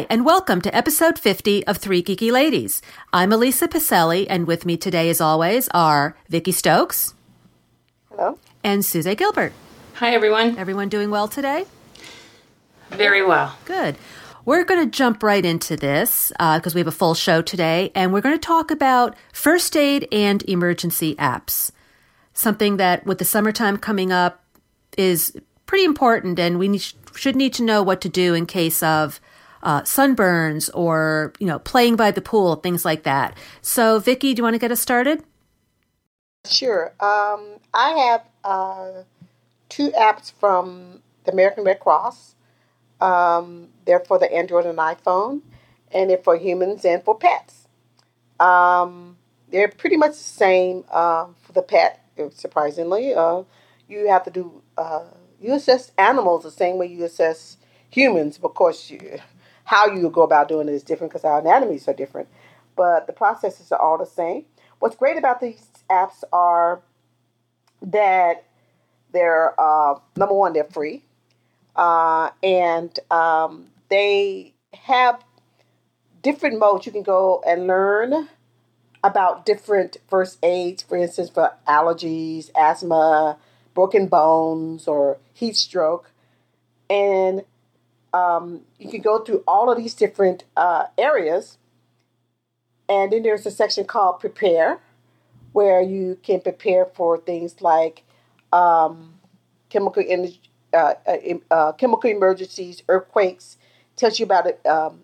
Hi, and welcome to episode 50 of Three Geeky Ladies. I'm Elisa Pacelli, and with me today, as always, are Vicki Stokes. Hello. And Suze Gilbert. Hi, everyone. Everyone doing well today? Very well. Good. We're going to jump right into this because uh, we have a full show today, and we're going to talk about first aid and emergency apps. Something that, with the summertime coming up, is pretty important, and we need, should need to know what to do in case of uh, sunburns or you know playing by the pool, things like that. So, Vicki, do you want to get us started? Sure. Um, I have uh, two apps from the American Red Cross. Um, they're for the Android and iPhone, and they're for humans and for pets. Um, they're pretty much the same uh, for the pet. Surprisingly, uh, you have to do uh, you assess animals the same way you assess humans. because you, how you go about doing it is different because our anatomies are different, but the processes are all the same. What's great about these apps are that they're uh, number one, they're free, uh, and um, they have different modes. You can go and learn about different first aids, for instance, for allergies, asthma, broken bones, or heat stroke, and um, you can go through all of these different uh, areas. And then there's a section called Prepare, where you can prepare for things like um, chemical energy, uh, uh, uh, chemical emergencies, earthquakes, tells you about um,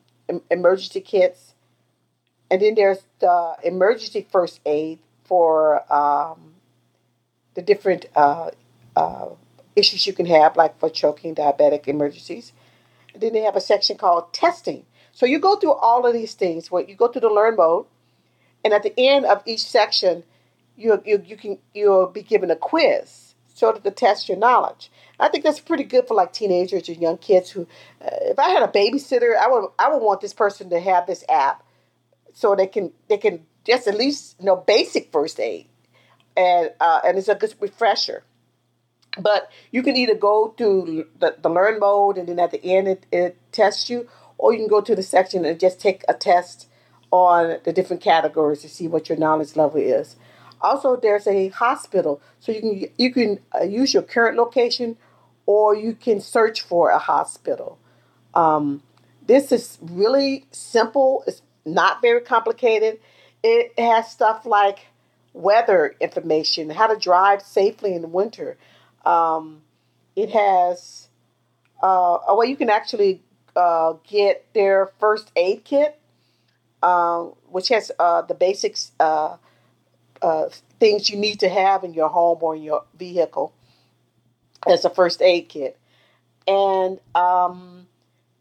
emergency kits. And then there's the emergency first aid for um, the different uh, uh, issues you can have, like for choking, diabetic emergencies then they have a section called testing. So you go through all of these things. Where you go through the learn mode, and at the end of each section, you you, you can you'll be given a quiz sort of to test your knowledge. I think that's pretty good for like teenagers or young kids who, uh, if I had a babysitter, I would I would want this person to have this app so they can they can just at least know basic first aid, and uh, and it's a good refresher. But you can either go to the, the learn mode and then at the end it, it tests you, or you can go to the section and just take a test on the different categories to see what your knowledge level is. Also, there's a hospital, so you can you can uh, use your current location, or you can search for a hospital. Um, this is really simple. It's not very complicated. It has stuff like weather information, how to drive safely in the winter, um, it has uh, a way you can actually uh, get their first aid kit, uh, which has uh, the basics uh, uh, things you need to have in your home or in your vehicle as a first aid kit. And um,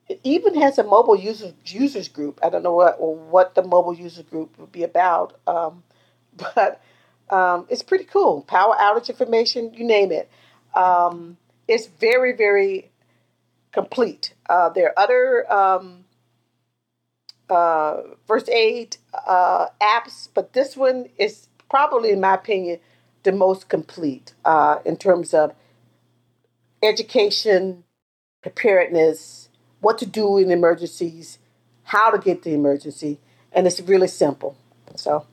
it even has a mobile users users group. I don't know what what the mobile user group would be about, um, but um, it's pretty cool. Power outage information, you name it. Um, it's very, very complete. Uh, there are other um, uh, first aid uh, apps, but this one is probably, in my opinion, the most complete uh, in terms of education, preparedness, what to do in emergencies, how to get the emergency, and it's really simple. So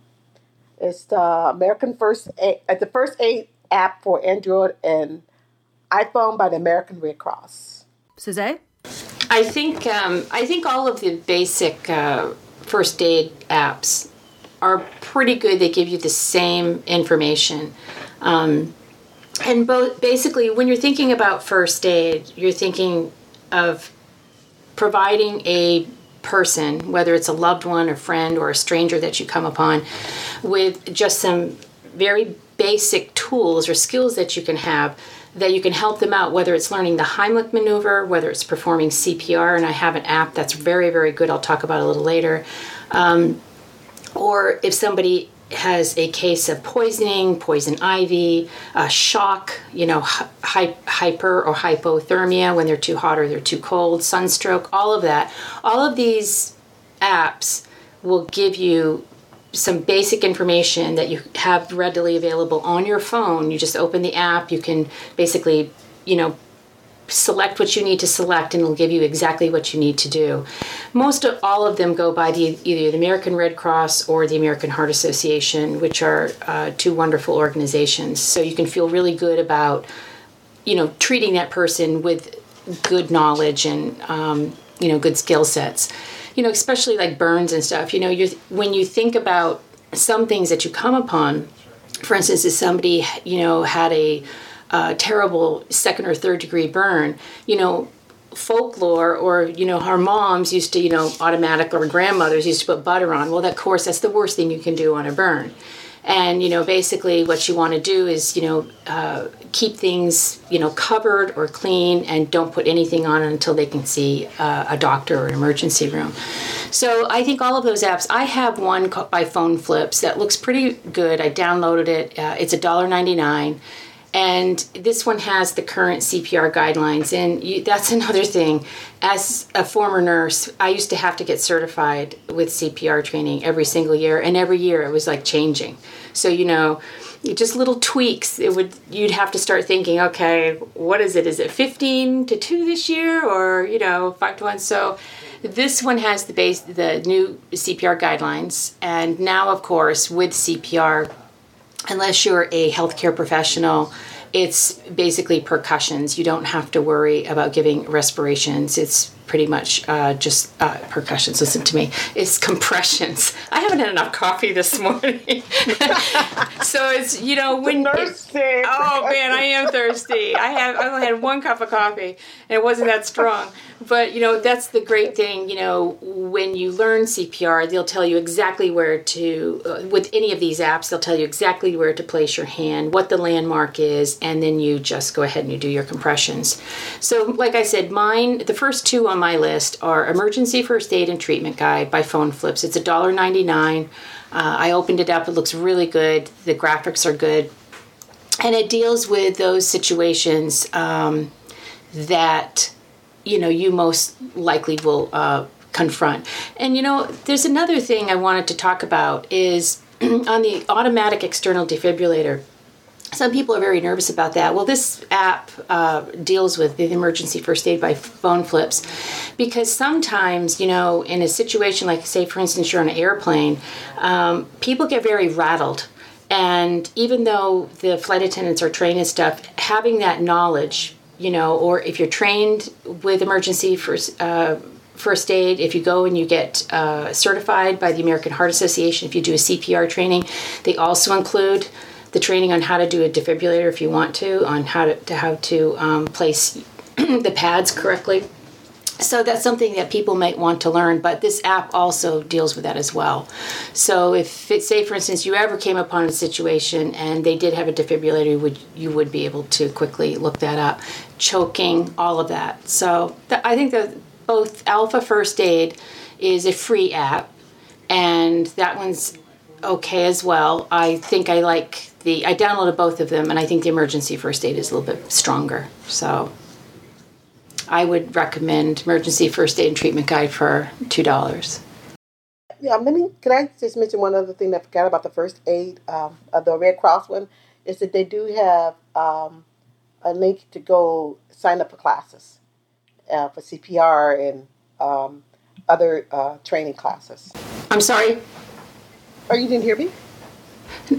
it's the American First Aid, uh, the First Aid app for Android and iPhone by the American Red Cross. Suzanne? I think um, I think all of the basic uh, first aid apps are pretty good. They give you the same information. Um, and both basically, when you're thinking about first aid, you're thinking of providing a person, whether it's a loved one, or friend, or a stranger that you come upon, with just some very basic tools or skills that you can have that you can help them out, whether it's learning the Heimlich maneuver, whether it's performing CPR, and I have an app that's very, very good. I'll talk about a little later. Um, or if somebody has a case of poisoning, poison ivy, uh, shock, you know, hy- hyper or hypothermia when they're too hot or they're too cold, sunstroke, all of that. All of these apps will give you some basic information that you have readily available on your phone. You just open the app, you can basically, you know, select what you need to select and it'll give you exactly what you need to do. Most of all of them go by the, either the American Red Cross or the American Heart Association, which are uh, two wonderful organizations. So you can feel really good about, you know, treating that person with good knowledge and, um, you know, good skill sets you know, especially like burns and stuff, you know, you when you think about some things that you come upon, for instance, if somebody, you know, had a uh, terrible second or third degree burn, you know, folklore or you know our moms used to you know automatic or grandmothers used to put butter on. Well of course that's the worst thing you can do on a burn and you know basically what you want to do is you know uh, keep things you know covered or clean and don't put anything on until they can see uh, a doctor or an emergency room. So i think all of those apps i have one by phone flips that looks pretty good. I downloaded it uh, it's $1.99 and this one has the current CPR guidelines. And you, that's another thing. As a former nurse, I used to have to get certified with CPR training every single year, and every year it was like changing. So you know, just little tweaks. It would you'd have to start thinking, okay, what is it? Is it fifteen to two this year, or you know, five to one? So. This one has the base, the new CPR guidelines, and now, of course, with CPR, unless you're a healthcare professional, it's basically percussions. You don't have to worry about giving respirations. It's pretty much uh, just uh, percussions. Listen to me. It's compressions. I haven't had enough coffee this morning, so it's you know when. Thirsty. Oh man, I am thirsty. I have I only had one cup of coffee, and it wasn't that strong. But you know that's the great thing. You know when you learn CPR, they'll tell you exactly where to. Uh, with any of these apps, they'll tell you exactly where to place your hand, what the landmark is, and then you just go ahead and you do your compressions. So, like I said, mine the first two on my list are Emergency First Aid and Treatment Guide by Phone Flips. It's $1.99. Uh, I opened it up, it looks really good. The graphics are good. And it deals with those situations um, that you know you most likely will uh, confront. And you know, there's another thing I wanted to talk about is on the automatic external defibrillator some people are very nervous about that. Well, this app uh, deals with the emergency first aid by phone flips because sometimes, you know, in a situation like, say, for instance, you're on an airplane, um, people get very rattled. And even though the flight attendants are trained and stuff, having that knowledge, you know, or if you're trained with emergency first, uh, first aid, if you go and you get uh, certified by the American Heart Association, if you do a CPR training, they also include the training on how to do a defibrillator if you want to, on how to, to how to um, place the pads correctly. So that's something that people might want to learn, but this app also deals with that as well. So if it, say for instance you ever came upon a situation and they did have a defibrillator, would you would be able to quickly look that up, choking, all of that. So th- I think that both Alpha First Aid is a free app, and that one's okay as well. I think I like the I downloaded both of them, and I think the emergency first aid is a little bit stronger. So I would recommend emergency first aid and treatment guide for two dollars. Yeah, let me. Can I just mention one other thing that I forgot about the first aid um, of the Red Cross one? Is that they do have um, a link to go sign up for classes uh, for CPR and um, other uh, training classes. I'm sorry. Oh, you didn't hear me?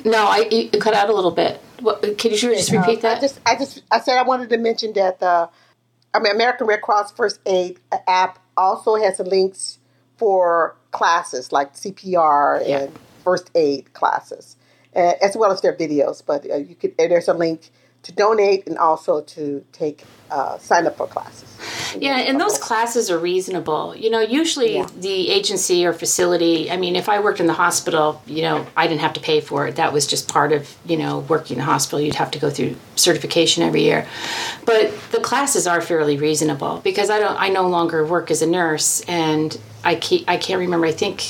No, I you cut out a little bit. What, can you just repeat that? I just, I just, I said I wanted to mention that the, I mean, American Red Cross First Aid app also has links for classes like CPR yeah. and first aid classes, as well as their videos. But uh, you could, there's a link to donate and also to take uh, sign up for classes. Yeah, and those classes are reasonable. You know, usually yeah. the agency or facility, I mean, if I worked in the hospital, you know, I didn't have to pay for it. That was just part of, you know, working in the hospital. You'd have to go through certification every year. But the classes are fairly reasonable because I don't I no longer work as a nurse and I keep, I can't remember. I think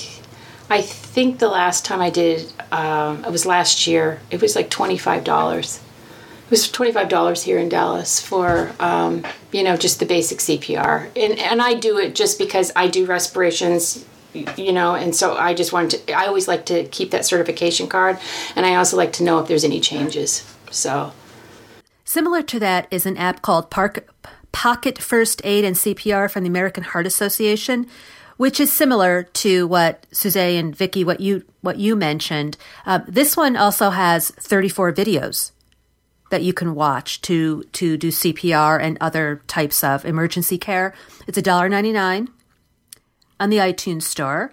I think the last time I did, um, it was last year. It was like twenty five dollars. Was twenty five dollars here in Dallas for um, you know just the basic CPR, and and I do it just because I do respirations, you know, and so I just wanted to. I always like to keep that certification card, and I also like to know if there's any changes. So similar to that is an app called Park, Pocket First Aid and CPR from the American Heart Association which is similar to what Suzanne and Vicky, what you what you mentioned. Uh, this one also has 34 videos that you can watch to to do CPR and other types of emergency care. It's $1.99 on the iTunes Store.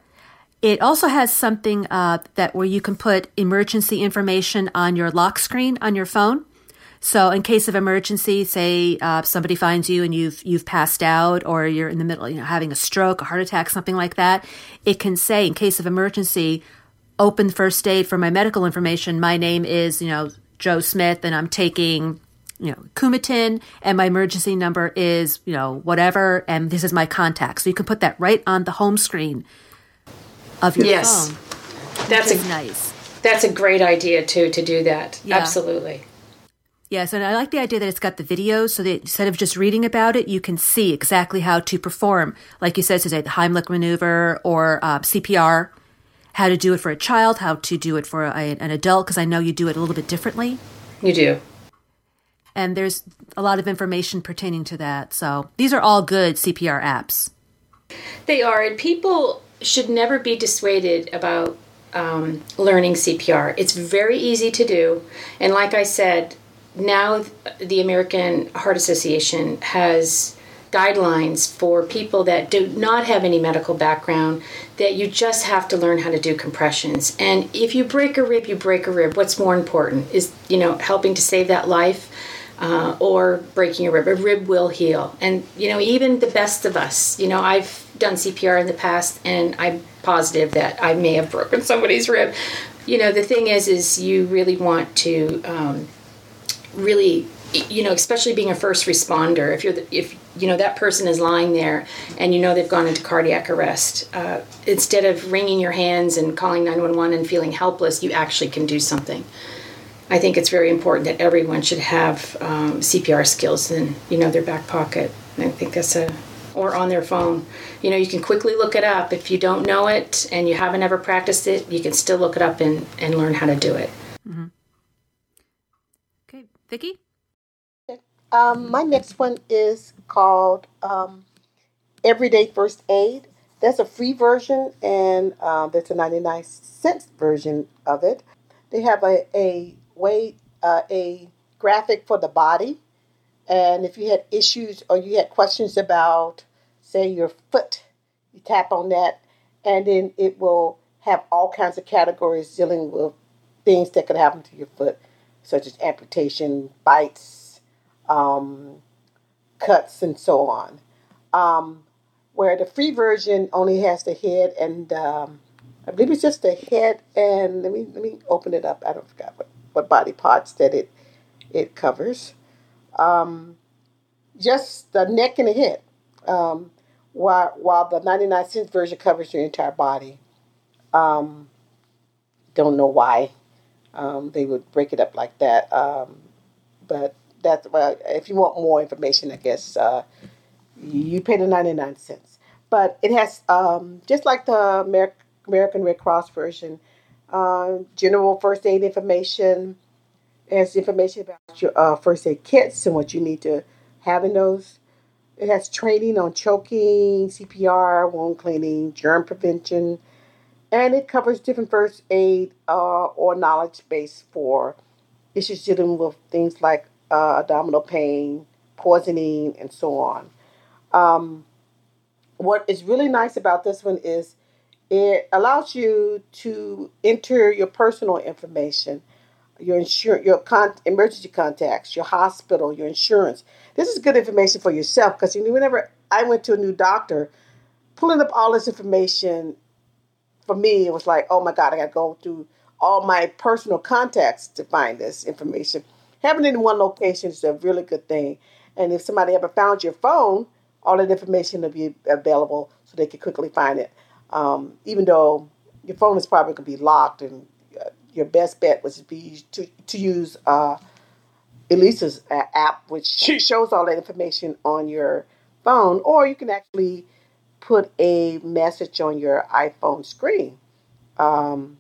It also has something uh, that where you can put emergency information on your lock screen on your phone. So, in case of emergency, say uh, somebody finds you and you've you've passed out, or you're in the middle, you know, having a stroke, a heart attack, something like that, it can say, in case of emergency, open first aid for my medical information. My name is, you know, Joe Smith, and I'm taking, you know, Coumadin, and my emergency number is, you know, whatever, and this is my contact. So you can put that right on the home screen of your yes. phone. That's a, nice. That's a great idea too to do that. Yeah. Absolutely. Yes, and I like the idea that it's got the videos so that instead of just reading about it, you can see exactly how to perform, like you said, today, the Heimlich maneuver or uh, CPR, how to do it for a child, how to do it for a, an adult, because I know you do it a little bit differently. You do. And there's a lot of information pertaining to that. So these are all good CPR apps. They are, and people should never be dissuaded about um, learning CPR. It's very easy to do. And like I said, now the American Heart Association has guidelines for people that do not have any medical background that you just have to learn how to do compressions. And if you break a rib you break a rib. What's more important is you know helping to save that life uh, or breaking a rib. A rib will heal. And you know even the best of us you know i've done cpr in the past and i'm positive that i may have broken somebody's rib. You know the thing is is you really want to um, really you know especially being a first responder if you're the, if you know that person is lying there and you know they've gone into cardiac arrest uh, instead of wringing your hands and calling 911 and feeling helpless you actually can do something. I think it's very important that everyone should have um, cpr skills in you know their back pocket. I think that's a or on their phone. You know you can quickly look it up. If you don't know it and you haven't ever practiced it you can still look it up and, and learn how to do it. Mm-hmm. Vicki? Um, my next one is called um, Everyday First Aid. There's a free version and um, there's a 99 cents version of it. They have a, a way, uh, a graphic for the body. And if you had issues or you had questions about, say, your foot, you tap on that, and then it will have all kinds of categories dealing with things that could happen to your foot such as amputation, bites, um, cuts, and so on. Um, where the free version only has the head and um, I believe it's just the head and let me let me open it up. I don't forget what, what body parts that it it covers. Um, just the neck and the head. Um, while while the 99 cents version covers your entire body. Um, don't know why they would break it up like that. But that's well, if you want more information, I guess uh, you pay the ninety nine cents. But it has um, just like the Amer- American Red Cross version, uh, general first aid information. It has information about your uh, first aid kits and what you need to have in those. It has training on choking, CPR, wound cleaning, germ prevention, and it covers different first aid uh, or knowledge base for issues dealing with things like uh, abdominal pain, poisoning, and so on. Um, what is really nice about this one is it allows you to enter your personal information, your insurance, your con- emergency contacts, your hospital, your insurance. This is good information for yourself because you know, whenever I went to a new doctor, pulling up all this information for me, it was like, oh my God, I got to go through all my personal contacts to find this information. Having it in one location is a really good thing. And if somebody ever found your phone, all that information will be available so they can quickly find it. Um, even though your phone is probably going to be locked, and uh, your best bet would be to to use uh, Elisa's uh, app, which shows all that information on your phone, or you can actually put a message on your iPhone screen. Um,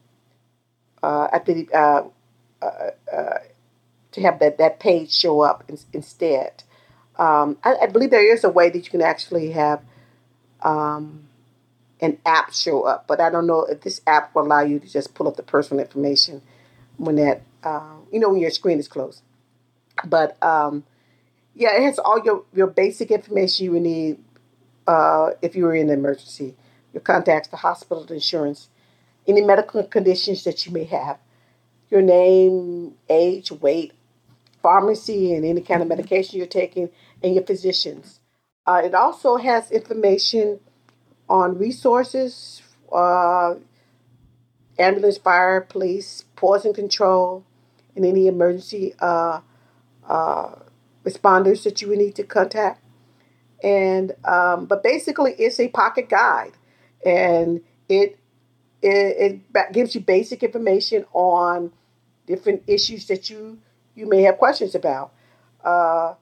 uh, I think uh, uh, uh, to have that, that page show up in, instead. Um, I, I, believe there is a way that you can actually have um, an app show up, but I don't know if this app will allow you to just pull up the personal information when that uh, you know when your screen is closed. But um, yeah, it has all your your basic information you would need uh, if you were in an emergency. Your contacts, the hospital, the insurance, any medical conditions that you may have, your name, age, weight, pharmacy, and any kind of medication you're taking, and your physicians. Uh, it also has information on resources, uh, ambulance, fire, police, poison control, and any emergency uh, uh, responders that you would need to contact. And um, but basically, it's a pocket guide, and it, it it gives you basic information on different issues that you you may have questions about. Uh,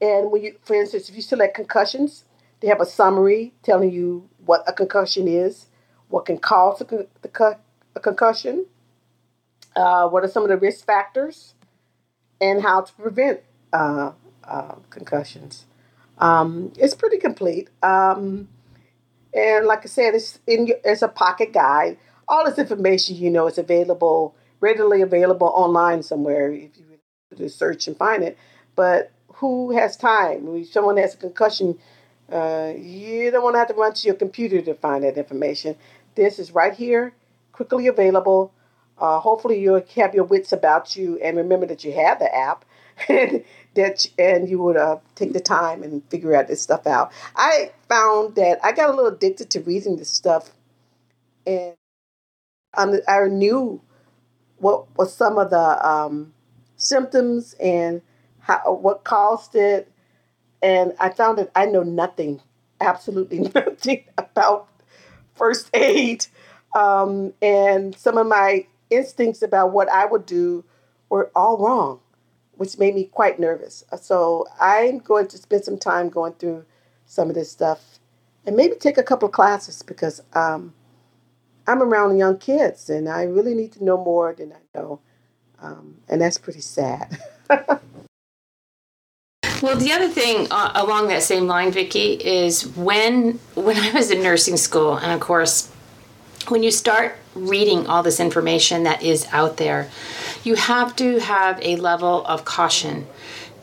and when you, for instance, if you select concussions, they have a summary telling you what a concussion is, what can cause a, con- a concussion, uh, what are some of the risk factors, and how to prevent uh, uh, concussions. Um, it's pretty complete. Um, and like I said, it's in your, it's a pocket guide. All this information, you know, is available, readily available online somewhere if you to search and find it. But who has time? Someone has a concussion, uh, you don't want to have to run to your computer to find that information. This is right here, quickly available. Uh, hopefully, you'll have your wits about you and remember that you have the app and that and you would uh, take the time and figure out this stuff out. I found that I got a little addicted to reading this stuff, and I knew what was some of the um, symptoms and how what caused it. And I found that I know nothing, absolutely nothing about first aid. Um, and some of my instincts about what I would do were all wrong which made me quite nervous. So I'm going to spend some time going through some of this stuff and maybe take a couple of classes because um, I'm around young kids and I really need to know more than I know. Um, and that's pretty sad. well, the other thing uh, along that same line, Vicki, is when when I was in nursing school, and of course, when you start reading all this information that is out there, you have to have a level of caution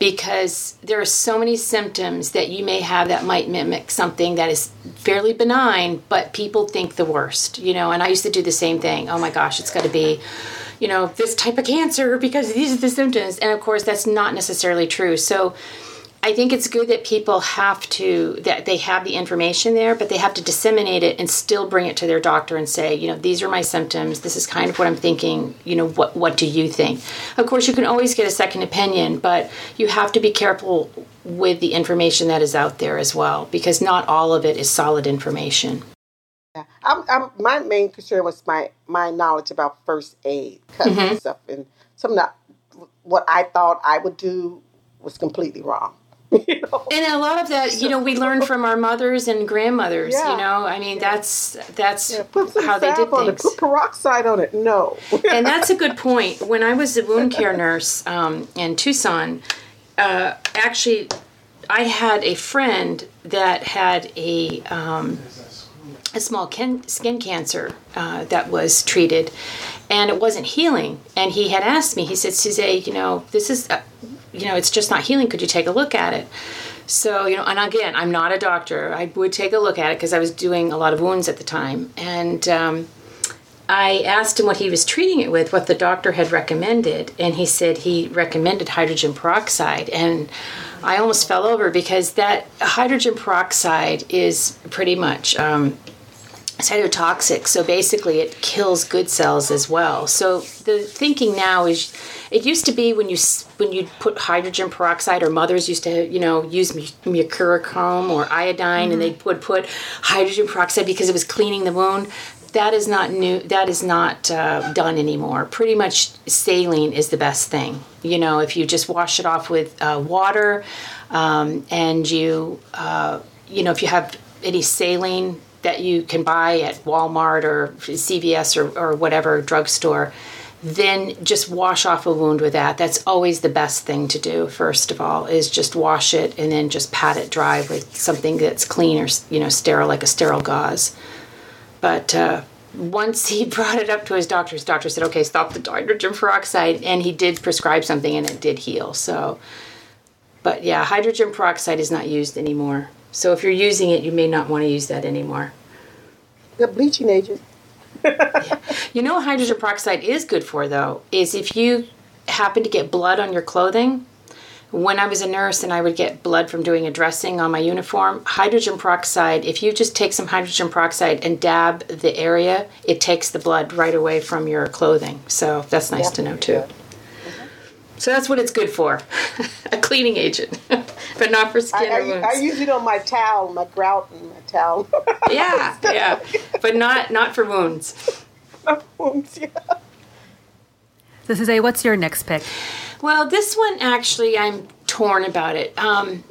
because there are so many symptoms that you may have that might mimic something that is fairly benign, but people think the worst, you know. And I used to do the same thing. Oh my gosh, it's got to be, you know, this type of cancer because these are the symptoms. And of course, that's not necessarily true. So, I think it's good that people have to that they have the information there, but they have to disseminate it and still bring it to their doctor and say, you know, these are my symptoms. This is kind of what I'm thinking. You know, what what do you think? Of course, you can always get a second opinion, but you have to be careful with the information that is out there as well, because not all of it is solid information. Yeah, I'm, I'm, my main concern was my my knowledge about first aid, mm-hmm. and stuff, and some of that, what I thought I would do was completely wrong. You know? And a lot of that, you know, we learned from our mothers and grandmothers. Yeah. You know, I mean, yeah. that's that's yeah, how they did things. It. Put peroxide on it. No. and that's a good point. When I was a wound care nurse um, in Tucson, uh, actually, I had a friend that had a um, a small kin- skin cancer uh, that was treated, and it wasn't healing. And he had asked me. He said, "Suzette, you know, this is." Uh, you know, it's just not healing. Could you take a look at it? So, you know, and again, I'm not a doctor. I would take a look at it because I was doing a lot of wounds at the time. And um, I asked him what he was treating it with, what the doctor had recommended. And he said he recommended hydrogen peroxide. And I almost fell over because that hydrogen peroxide is pretty much um, cytotoxic. So basically, it kills good cells as well. So the thinking now is it used to be when you when you put hydrogen peroxide, or mothers used to you know use mercurochrome or iodine, mm-hmm. and they would put hydrogen peroxide because it was cleaning the wound. that is not new. That is not uh, done anymore. Pretty much, saline is the best thing. You know, if you just wash it off with uh, water, um, and you, uh, you know, if you have any saline that you can buy at Walmart or CVS or, or whatever drugstore, then just wash off a wound with that. That's always the best thing to do. First of all, is just wash it and then just pat it dry with something that's clean or you know sterile, like a sterile gauze. But uh, once he brought it up to his doctor, his doctor said, "Okay, stop the hydrogen peroxide," and he did prescribe something, and it did heal. So, but yeah, hydrogen peroxide is not used anymore. So if you're using it, you may not want to use that anymore. The bleaching agent. You know what hydrogen peroxide is good for though is if you happen to get blood on your clothing. When I was a nurse and I would get blood from doing a dressing on my uniform, hydrogen peroxide, if you just take some hydrogen peroxide and dab the area, it takes the blood right away from your clothing. So that's nice to know too. So that's what it's good for a cleaning agent, but not for skin I, or I, wounds. I use it on my towel, my grout and my towel. yeah, yeah, but not not for wounds. Wounds, yeah. So, Suzanne, what's your next pick? Well, this one actually, I'm torn about it. Um,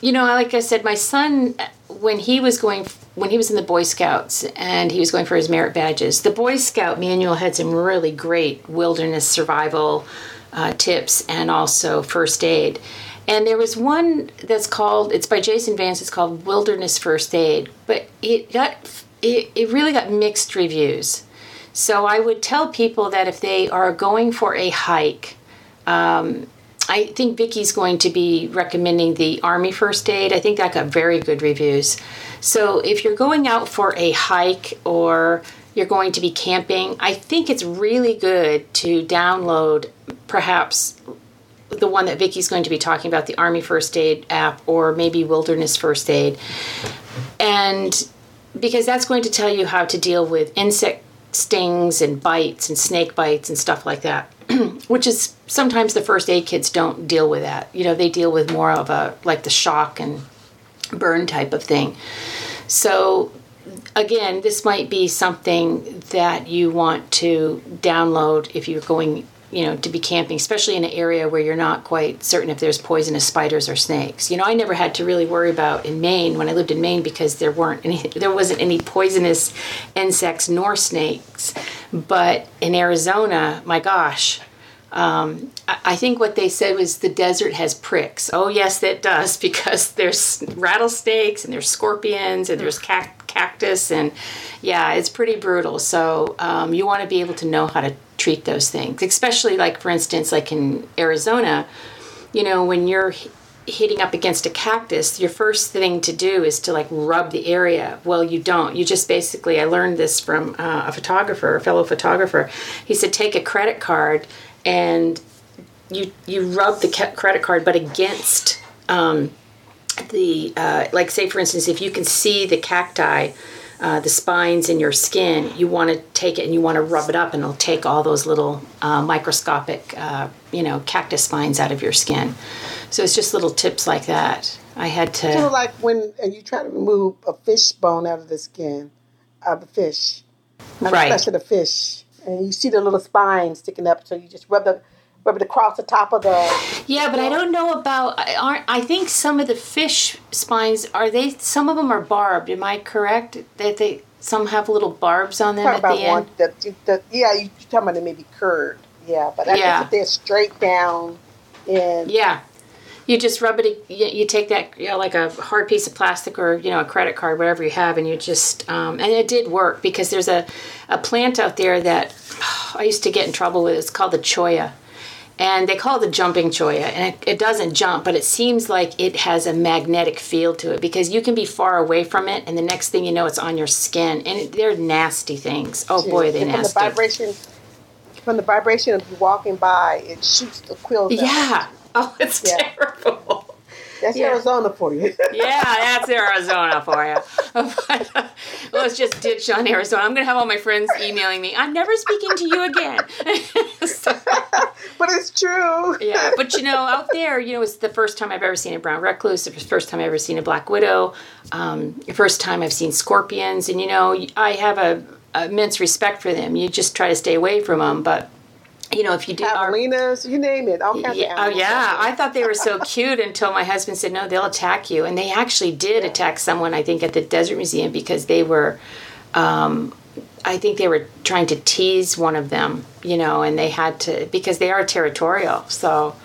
you know, like I said, my son, when he was going, when he was in the Boy Scouts and he was going for his merit badges, the Boy Scout manual had some really great wilderness survival uh, tips and also first aid. And there was one that's called, it's by Jason Vance, it's called Wilderness First Aid, but it got, it, it really got mixed reviews. So I would tell people that if they are going for a hike, um, I think Vicky's going to be recommending the Army First Aid. I think that got very good reviews. So if you're going out for a hike or you're going to be camping, I think it's really good to download perhaps the one that Vicky's going to be talking about, the Army First Aid app, or maybe Wilderness First Aid. And because that's going to tell you how to deal with insect stings and bites and snake bites and stuff like that, which is sometimes the first aid kids don't deal with that. You know, they deal with more of a like the shock and burn type of thing. So again, this might be something that you want to download if you're going, you know, to be camping, especially in an area where you're not quite certain if there's poisonous spiders or snakes. You know, I never had to really worry about in Maine when I lived in Maine because there weren't any, there wasn't any poisonous insects nor snakes. But in Arizona, my gosh, um, I think what they said was the desert has pricks. Oh, yes, it does because there's rattlesnakes and there's scorpions and there's cac- cactus and yeah, it's pretty brutal. So um, you want to be able to know how to treat those things, especially like for instance, like in Arizona, you know, when you're hitting up against a cactus, your first thing to do is to like rub the area. Well, you don't. You just basically, I learned this from uh, a photographer, a fellow photographer. He said, take a credit card and you you rub the ca- credit card, but against um, the uh, like say for instance, if you can see the cacti. Uh, the spines in your skin, you want to take it and you want to rub it up, and it'll take all those little uh, microscopic, uh, you know, cactus spines out of your skin. So it's just little tips like that. I had to. Of like when and you try to remove a fish bone out of the skin of the fish, Right. of the fish, and you see the little spine sticking up. So you just rub the rub it across the top of the. Yeah, but I don't know about. I- Aren't I think some of the fish spines are they? Some of them are barbed. Am I correct? That they some have little barbs on them Talk at the end. that yeah, you, you're talking about maybe curved. Yeah, but I Yeah. if they're straight down, and Yeah, you just rub it. You, take that, you know, like a hard piece of plastic or you know a credit card, whatever you have, and you just. Um, and it did work because there's a a plant out there that I used to get in trouble with. It's called the cholla. And they call it the jumping cholla and it, it doesn't jump, but it seems like it has a magnetic field to it because you can be far away from it, and the next thing you know, it's on your skin, and it, they're nasty things. Oh boy, are they and from the nasty! vibration, from the vibration of you walking by, it shoots the quills. out. Yeah. Oh, it's Yeah. terrible. That's Yeah. Arizona for you. Yeah, that's Arizona for you. Let's just ditch on Arizona. I'm going to have all my friends emailing me. I'm never speaking to you again. So, but it's true. yeah, but you know, out there, you know, it's the first time I've ever seen a brown recluse. The first time I've ever seen a black widow. Um, the first time I've seen scorpions, and you know, I have a immense respect for them. You just try to stay away from them, but you know, if you do javelinas, you name it, all kinds yeah, of Oh yeah, I thought they were so cute until my husband said, "No, they'll attack you," and they actually did attack someone. I think at the Desert Museum because they were, um, I think they were trying to tease one of them, you know, and they had to because they are territorial. So,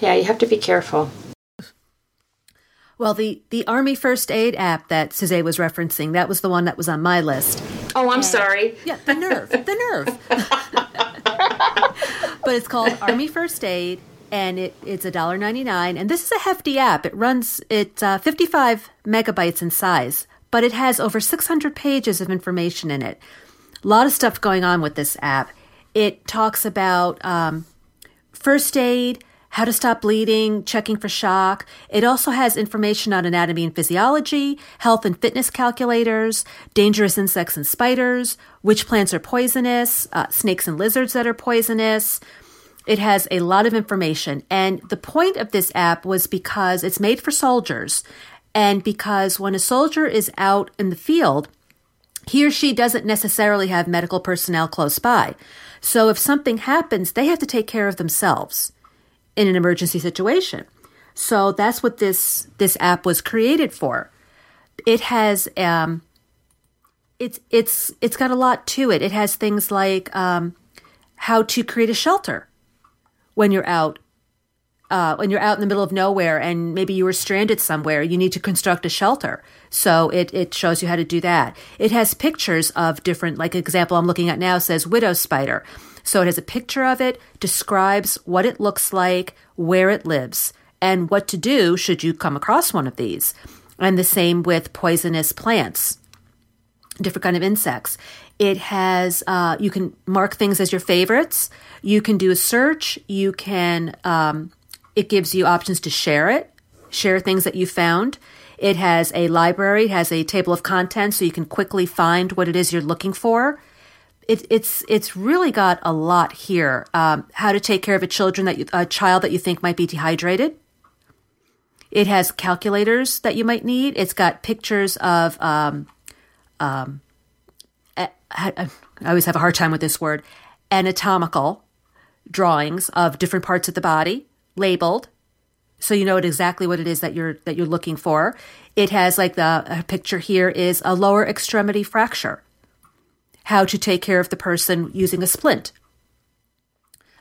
yeah, you have to be careful. Well, the, the Army First Aid app that Suzette was referencing, that was the one that was on my list. Oh, I'm and, sorry. Yeah, the nerve, the nerve. but it's called Army First Aid, and it, it's $1.99. And this is a hefty app. It runs, it's uh, 55 megabytes in size, but it has over 600 pages of information in it. A lot of stuff going on with this app. It talks about um, first aid, how to stop bleeding, checking for shock. It also has information on anatomy and physiology, health and fitness calculators, dangerous insects and spiders, which plants are poisonous, uh, snakes and lizards that are poisonous. It has a lot of information. And the point of this app was because it's made for soldiers. And because when a soldier is out in the field, he or she doesn't necessarily have medical personnel close by. So if something happens, they have to take care of themselves in an emergency situation. So that's what this this app was created for. It has um, it's it's it's got a lot to it. It has things like um, how to create a shelter when you're out uh, when you're out in the middle of nowhere and maybe you were stranded somewhere, you need to construct a shelter. So it, it shows you how to do that. It has pictures of different, like example I'm looking at now says widow spider. So it has a picture of it, describes what it looks like, where it lives, and what to do should you come across one of these. And the same with poisonous plants, different kind of insects. It has uh, you can mark things as your favorites. You can do a search. You can um, it gives you options to share it, share things that you found. It has a library, it has a table of contents so you can quickly find what it is you're looking for. It, it's it's really got a lot here. Um, how to take care of a children that you, a child that you think might be dehydrated. It has calculators that you might need. It's got pictures of um, um, I, I always have a hard time with this word anatomical drawings of different parts of the body labeled so you know exactly what it is that you're that you're looking for. It has like the picture here is a lower extremity fracture. How to take care of the person using a splint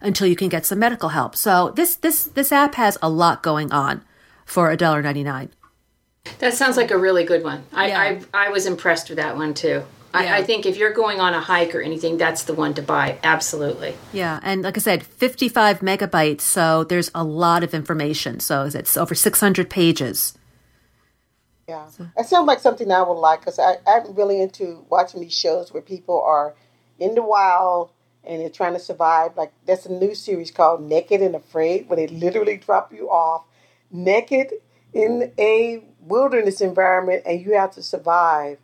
until you can get some medical help. So this this this app has a lot going on for $1.99. That sounds like a really good one. I, yeah. I I was impressed with that one too. I, I, think if you're going on a hike or anything, that's the one to buy. Absolutely. Yeah, and like I said, 55 megabytes, so there's a lot of information. So it's over 600 pages. Yeah, it sounds like something I would like because I'm really into watching these shows where people are in the wild and they're trying to survive. Like that's a new series called Naked and Afraid, where they literally drop you off naked in a wilderness environment and you have to survive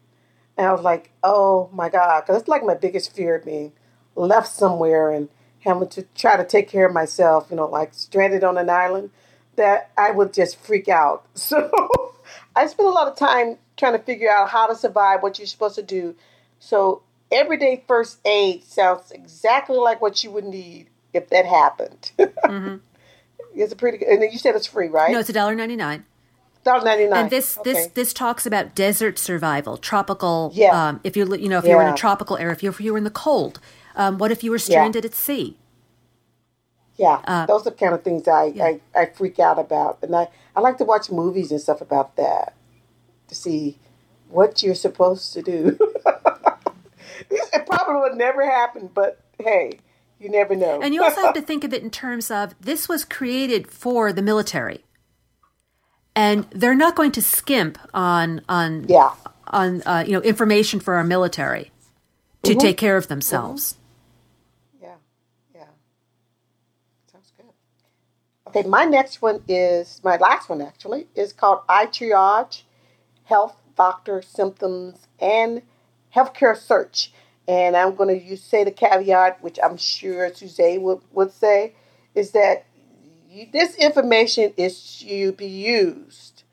and I was like, oh my God, because it's like my biggest fear of being left somewhere and having to try to take care of myself, you know, like stranded on an island, that I would just freak out. So I spent a lot of time trying to figure out how to survive, what you're supposed to do. So everyday first aid sounds exactly like what you would need if that happened. Mm-hmm. it's a pretty good, and you said it's free, right? No, it's a dollar ninety nine. And this okay. this this talks about desert survival, tropical. Yeah. Um, if you you know if you were in a tropical area, if you if you were in the cold, um, what if you were stranded yeah. at sea? Yeah, uh, those are the kind of things I, yeah. I, I freak out about, and I, I like to watch movies and stuff about that to see what you're supposed to do. it probably would never happen, but hey, you never know. and you also have to think of it in terms of this was created for the military and they're not going to skimp on on yeah. on uh, you know information for our military to mm-hmm. take care of themselves. Mm-hmm. Yeah, yeah, sounds good. Okay, my next one is my last one actually is called iTriage, Health Doctor Symptoms and Healthcare Search. And I'm going to use say the caveat, which I'm sure Suzanne would, would say, is that this information is to be used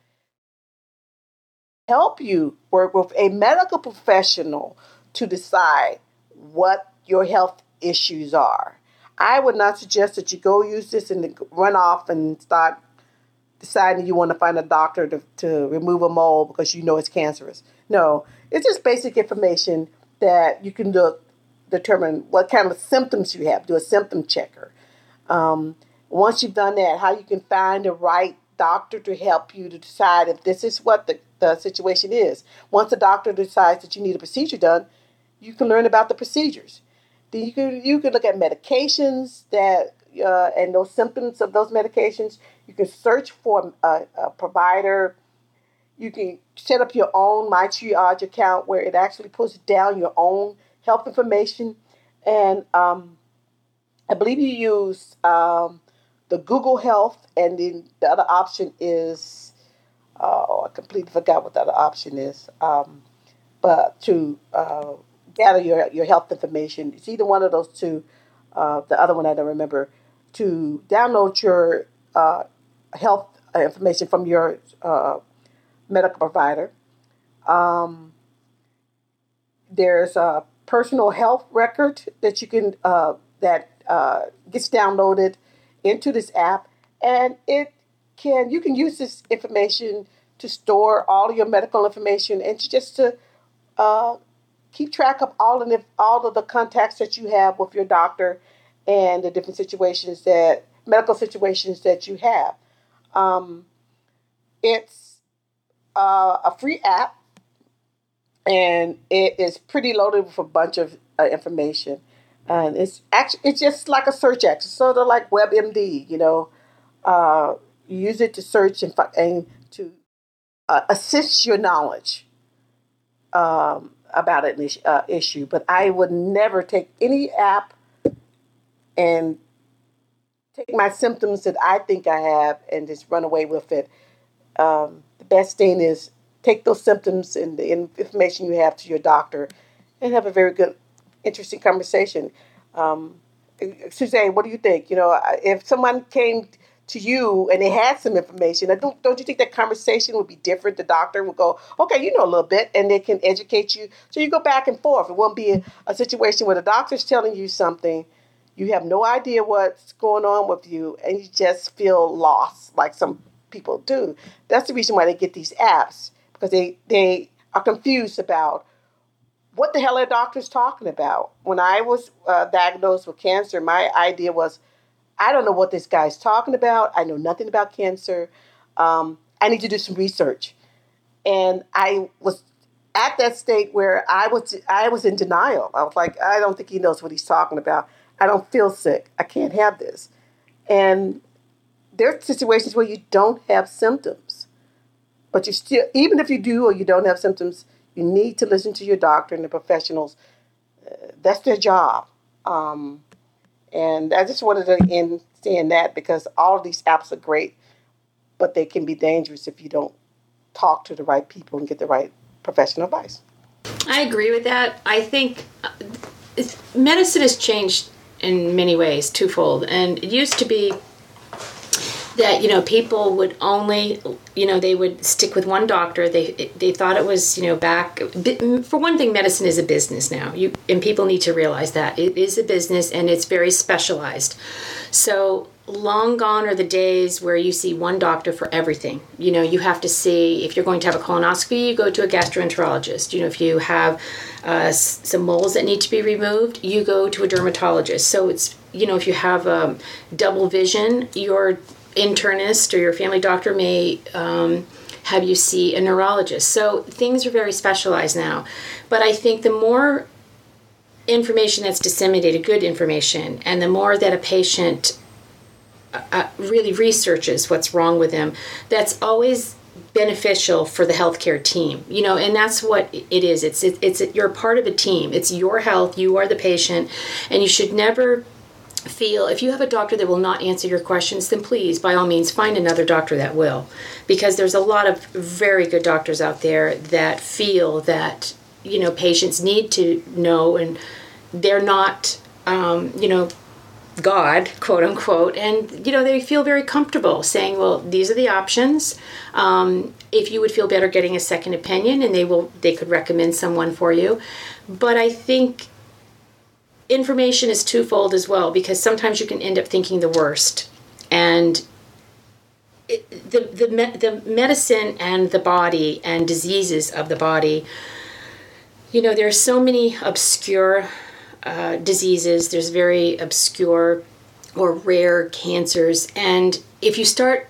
help you work with a medical professional to decide what your health issues are. I would not suggest that you go use this and run off and start deciding you want to find a doctor to, to remove a mole because you know it's cancerous. No, it's just basic information that you can look, determine what kind of symptoms you have, do a symptom checker. Um, once you've done that, how you can find the right doctor to help you to decide if this is what the, the situation is. Once the doctor decides that you need a procedure done, you can learn about the procedures. You can you can look at medications that uh, and those symptoms of those medications. You can search for a, a provider. You can set up your own My Triage account where it actually puts down your own health information. And um, I believe you use um, the Google Health, and then the other option is oh, I completely forgot what the other option is. Um, but to uh, gather your, your health information, it's either one of those two. Uh, the other one I don't remember. To download your uh, health information from your uh, medical provider. Um, there's a personal health record that you can uh, that uh, gets downloaded into this app, and it can you can use this information to store all your medical information and to just to uh, keep track of all of the, all of the contacts that you have with your doctor and the different situations that medical situations that you have. Um, it's uh, a free app, and it is pretty loaded with a bunch of uh, information. And it's actually it's just like a search engine, sort of like WebMD. You know, uh, use it to search and, and to uh, assist your knowledge um, about an uh, issue. But I would never take any app and take my symptoms that I think I have and just run away with it. Um, the best thing is take those symptoms and the information you have to your doctor and have a very good, interesting conversation. Um, Suzanne, what do you think? You know, if someone came to you and they had some information, don't, don't you think that conversation would be different? The doctor would go, okay, you know a little bit, and they can educate you. So you go back and forth. It won't be a, a situation where the doctor's telling you something you have no idea what's going on with you, and you just feel lost, like some people do. That's the reason why they get these apps because they they are confused about what the hell are doctors talking about. When I was uh, diagnosed with cancer, my idea was, I don't know what this guy's talking about. I know nothing about cancer. Um, I need to do some research, and I was at that state where I was I was in denial. I was like, I don't think he knows what he's talking about. I don't feel sick. I can't have this. And there are situations where you don't have symptoms, but you still, even if you do or you don't have symptoms, you need to listen to your doctor and the professionals. Uh, that's their job. Um, and I just wanted to end saying that because all of these apps are great, but they can be dangerous if you don't talk to the right people and get the right professional advice. I agree with that. I think uh, medicine has changed in many ways, twofold. And it used to be that you know people would only you know they would stick with one doctor they they thought it was you know back for one thing medicine is a business now you and people need to realize that it is a business and it's very specialized so long gone are the days where you see one doctor for everything. You know, you have to see if you're going to have a colonoscopy, you go to a gastroenterologist. You know, if you have uh, some moles that need to be removed, you go to a dermatologist. So it's, you know, if you have um, double vision, your internist or your family doctor may um, have you see a neurologist. So things are very specialized now. But I think the more information that's disseminated, good information, and the more that a patient uh, really researches what's wrong with them, that's always beneficial for the healthcare team. You know, and that's what it is. It's it, it's you're part of a team. It's your health. You are the patient, and you should never feel if you have a doctor that will not answer your questions then please by all means find another doctor that will because there's a lot of very good doctors out there that feel that you know patients need to know and they're not um, you know God, quote unquote, and you know they feel very comfortable saying, "Well, these are the options. Um, if you would feel better getting a second opinion, and they will, they could recommend someone for you." But I think information is twofold as well because sometimes you can end up thinking the worst, and it, the the me- the medicine and the body and diseases of the body. You know, there are so many obscure uh, diseases. There's very obscure or rare cancers, and if you start,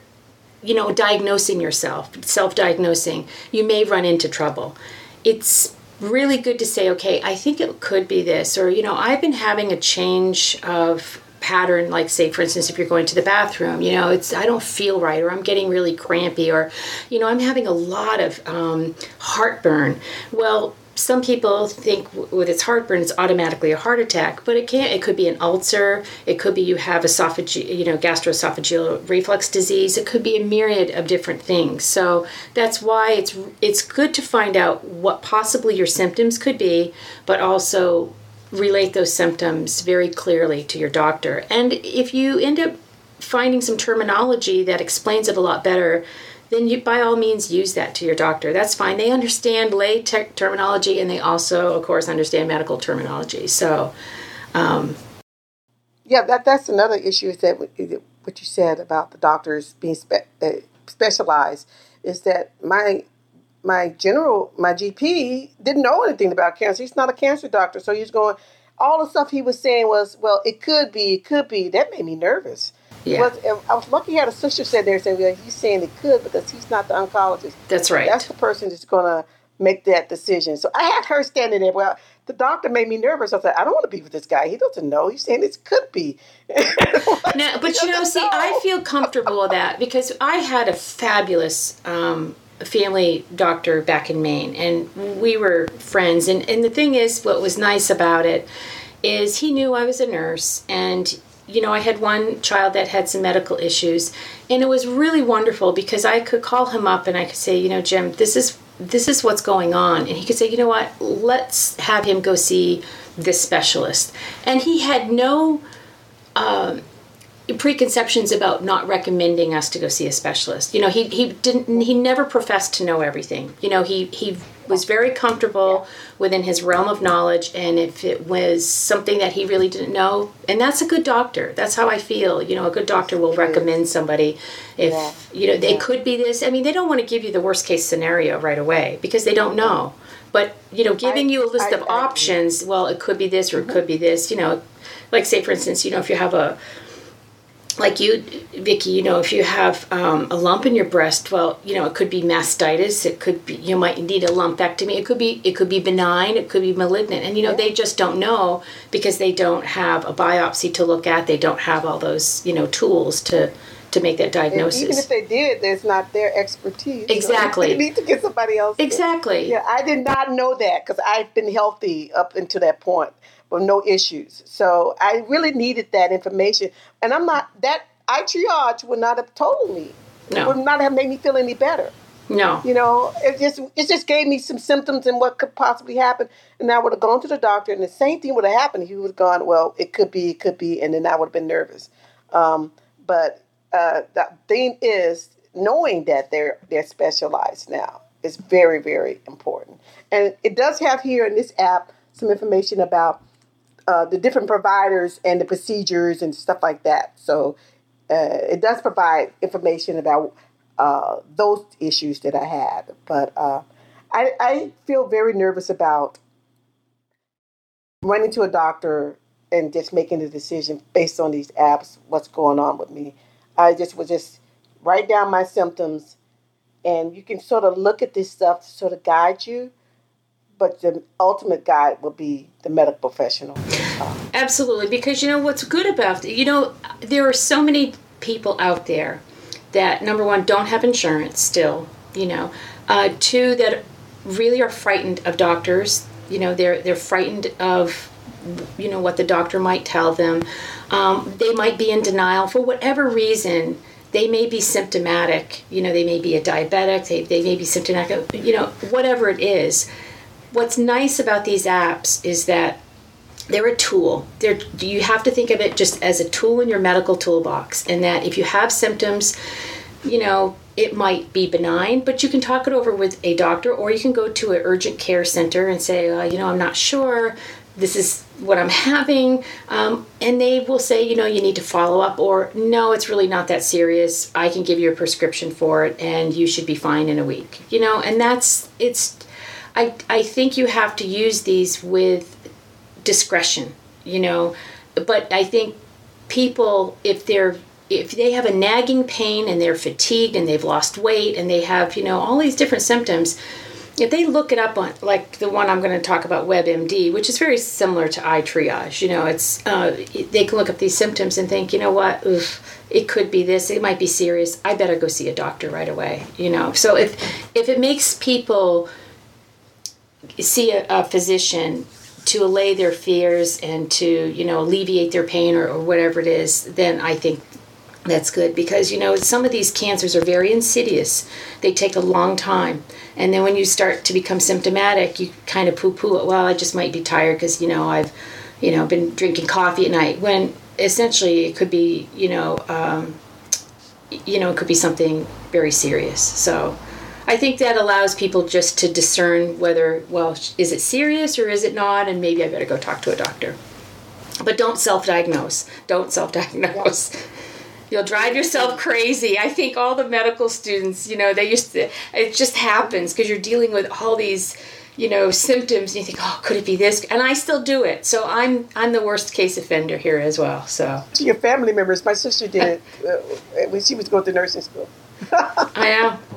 you know, diagnosing yourself, self-diagnosing, you may run into trouble. It's really good to say, okay, I think it could be this, or you know, I've been having a change of pattern like say for instance if you're going to the bathroom you know it's i don't feel right or i'm getting really crampy or you know i'm having a lot of um, heartburn. Well some people think with its heartburn it's automatically a heart attack but it can't. It could be an ulcer. It could be you have esophageal you know gastroesophageal reflux disease. It could be a myriad of different things. So that's why it's it's good to find out what possibly your symptoms could be but also relate those symptoms very clearly to your doctor. And if you end up finding some terminology that explains it a lot better then you by all means use that to your doctor. That's fine. They understand lay te- terminology and they also, of course, understand medical terminology. So, um, yeah, that that's another issue. Is that what you said about the doctors being spe- uh, specialized? Is that my my general my GP didn't know anything about cancer. He's not a cancer doctor, so he's going. All the stuff he was saying was, well, it could be, it could be. That made me nervous. Yeah. Was, I was lucky he had a sister said there saying, well, he's saying it could because he's not the oncologist. That's right. That's the person that's going to make that decision. So I had her standing there. Well, the doctor made me nervous. I said, I don't want to be with this guy. He doesn't know. He's saying this could be. no, but you know, see, know. I feel comfortable with that because I had a fabulous um, family doctor back in Maine, and we were friends. And, and the thing is, what was nice about it is he knew I was a nurse, and you know, I had one child that had some medical issues, and it was really wonderful because I could call him up and I could say, you know, Jim, this is this is what's going on, and he could say, you know what, let's have him go see this specialist, and he had no. Um, preconceptions about not recommending us to go see a specialist. You know, he he didn't he never professed to know everything. You know, he he was very comfortable within his realm of knowledge and if it was something that he really didn't know and that's a good doctor. That's how i feel. You know a good doctor will recommend somebody if yeah. you know they yeah. could be this. I mean they don't want to give you the worst case scenario right away because they don't know. But you know giving I, you a list I, of I, options well it could be this or it mm-hmm. could be this you know like say for instance you know if you have a like you, Vicki, you know, if you have um, a lump in your breast, well, you know, it could be mastitis. It could be you might need a lumpectomy. It could be it could be benign. It could be malignant, and you know they just don't know because they don't have a biopsy to look at. They don't have all those you know tools to to make that diagnosis. And even if they did, there's not their expertise. Exactly. So they need to get somebody else. Exactly. Yeah, I did not know that because I've been healthy up until that point with no issues. So I really needed that information. And I'm not that iTriage would not have told me. No. It would not have made me feel any better. No. You know, it just it just gave me some symptoms and what could possibly happen. And I would have gone to the doctor and the same thing would have happened. He would have gone, Well, it could be, it could be, and then I would have been nervous. Um, but uh, the thing is knowing that they're they're specialized now is very, very important. And it does have here in this app some information about uh, the different providers and the procedures and stuff like that. So uh, it does provide information about uh, those issues that I had. But uh, I, I feel very nervous about running to a doctor and just making the decision based on these apps, what's going on with me. I just would just write down my symptoms, and you can sort of look at this stuff to sort of guide you but the ultimate guide will be the medical professional. Absolutely, because you know what's good about it? you know there are so many people out there that number one don't have insurance still, you know, uh, two that really are frightened of doctors. You know, they're they're frightened of you know what the doctor might tell them. Um, they might be in denial for whatever reason. They may be symptomatic. You know, they may be a diabetic. They, they may be symptomatic. You know, whatever it is what's nice about these apps is that they're a tool. They're, you have to think of it just as a tool in your medical toolbox, and that if you have symptoms, you know, it might be benign, but you can talk it over with a doctor, or you can go to an urgent care center and say, uh, you know, I'm not sure. This is what I'm having, um, and they will say, you know, you need to follow up, or no, it's really not that serious. I can give you a prescription for it, and you should be fine in a week. You know, and that's it's. I I think you have to use these with discretion, you know. But I think people, if they're if they have a nagging pain and they're fatigued and they've lost weight and they have you know all these different symptoms, if they look it up on like the one I'm going to talk about WebMD, which is very similar to iTriage, you know, it's uh, they can look up these symptoms and think, you know what, Oof, it could be this, it might be serious. I better go see a doctor right away, you know. So if if it makes people see a, a physician to allay their fears and to you know alleviate their pain or, or whatever it is then i think that's good. Because you know some of these cancers are very insidious. They take a long time. And then when you start to become symptomatic you kind of poo-poo it. Well i just might be tired because you know i've you know been drinking coffee at night. When essentially it could be you know um, you know it could be something very serious. So I think that allows people just to discern whether, well, is it serious or is it not, and maybe I better go talk to a doctor. But don't self diagnose. Don't self diagnose. You'll drive yourself crazy. I think all the medical students, you know, they used to, it just happens because you're dealing with all these, you know, symptoms and you think, oh, could it be this? And I still do it. So I'm I'm the worst case offender here as well. So your family members, my sister did it uh, when she was going to nursing school. I know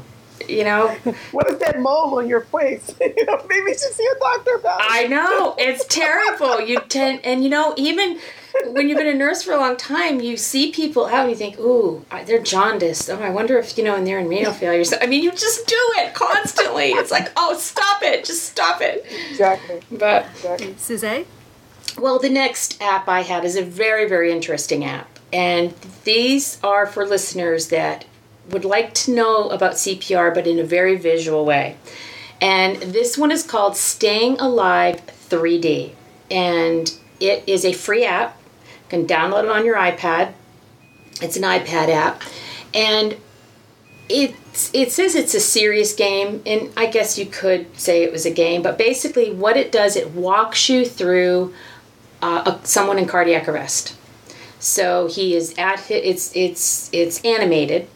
you know. what is that mole on your face? you know, maybe you should see a doctor about it. I know it's terrible. You tend, and you know, even when you've been a nurse for a long time, you see people out and you think, "Ooh, they're jaundiced." Oh, I wonder if you know, and they're in renal failure. So, I mean, you just do it constantly. It's like, oh, stop it, just stop it. Exactly. But exactly. Suzanne. Well, the next app I have is a very, very interesting app. And these are for listeners that would like to know about CPR, but in a very visual way. And this one is called Staying Alive 3D. And it is a free app. You can download it on your iPad. It's an iPad app. And it, it says it's a serious game, and I guess you could say it was a game, but basically, what it does, it walks you through uh, a, someone in cardiac arrest. So he is at it's it's it's animated,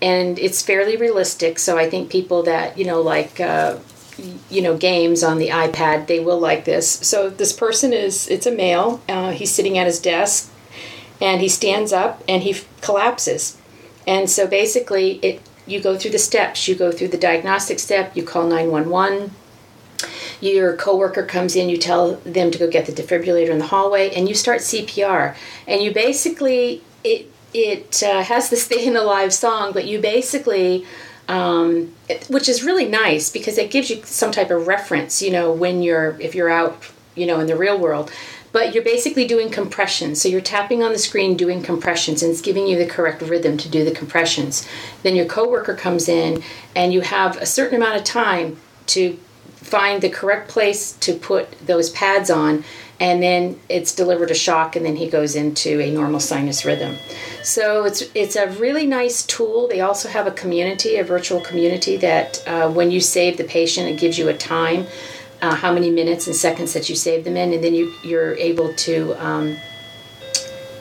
and it's fairly realistic. So I think people that you know like uh, you know games on the iPad, they will like this. So this person is it's a male. Uh, he's sitting at his desk, and he stands up and he collapses. And so basically, it you go through the steps. You go through the diagnostic step. You call nine one one your coworker comes in, you tell them to go get the defibrillator in the hallway, and you start CPR. And you basically it it uh, has the Staying Alive song, but you basically, um, it, which is really nice because it gives you some type of reference, you know, when you're, if you're out, you know, in the real world. But you're basically doing compressions. So you're tapping on the screen doing compressions and it's giving you the correct rhythm to do the compressions. Then your coworker comes in and you have a certain amount of time to find the correct place to put those pads on and then it's delivered a shock and then he goes into a normal sinus rhythm. So it's it's a really nice tool. They also have a community a virtual community that uh, when you save the patient it gives you a time uh, how many minutes and seconds that you save them in and then you you're able to um,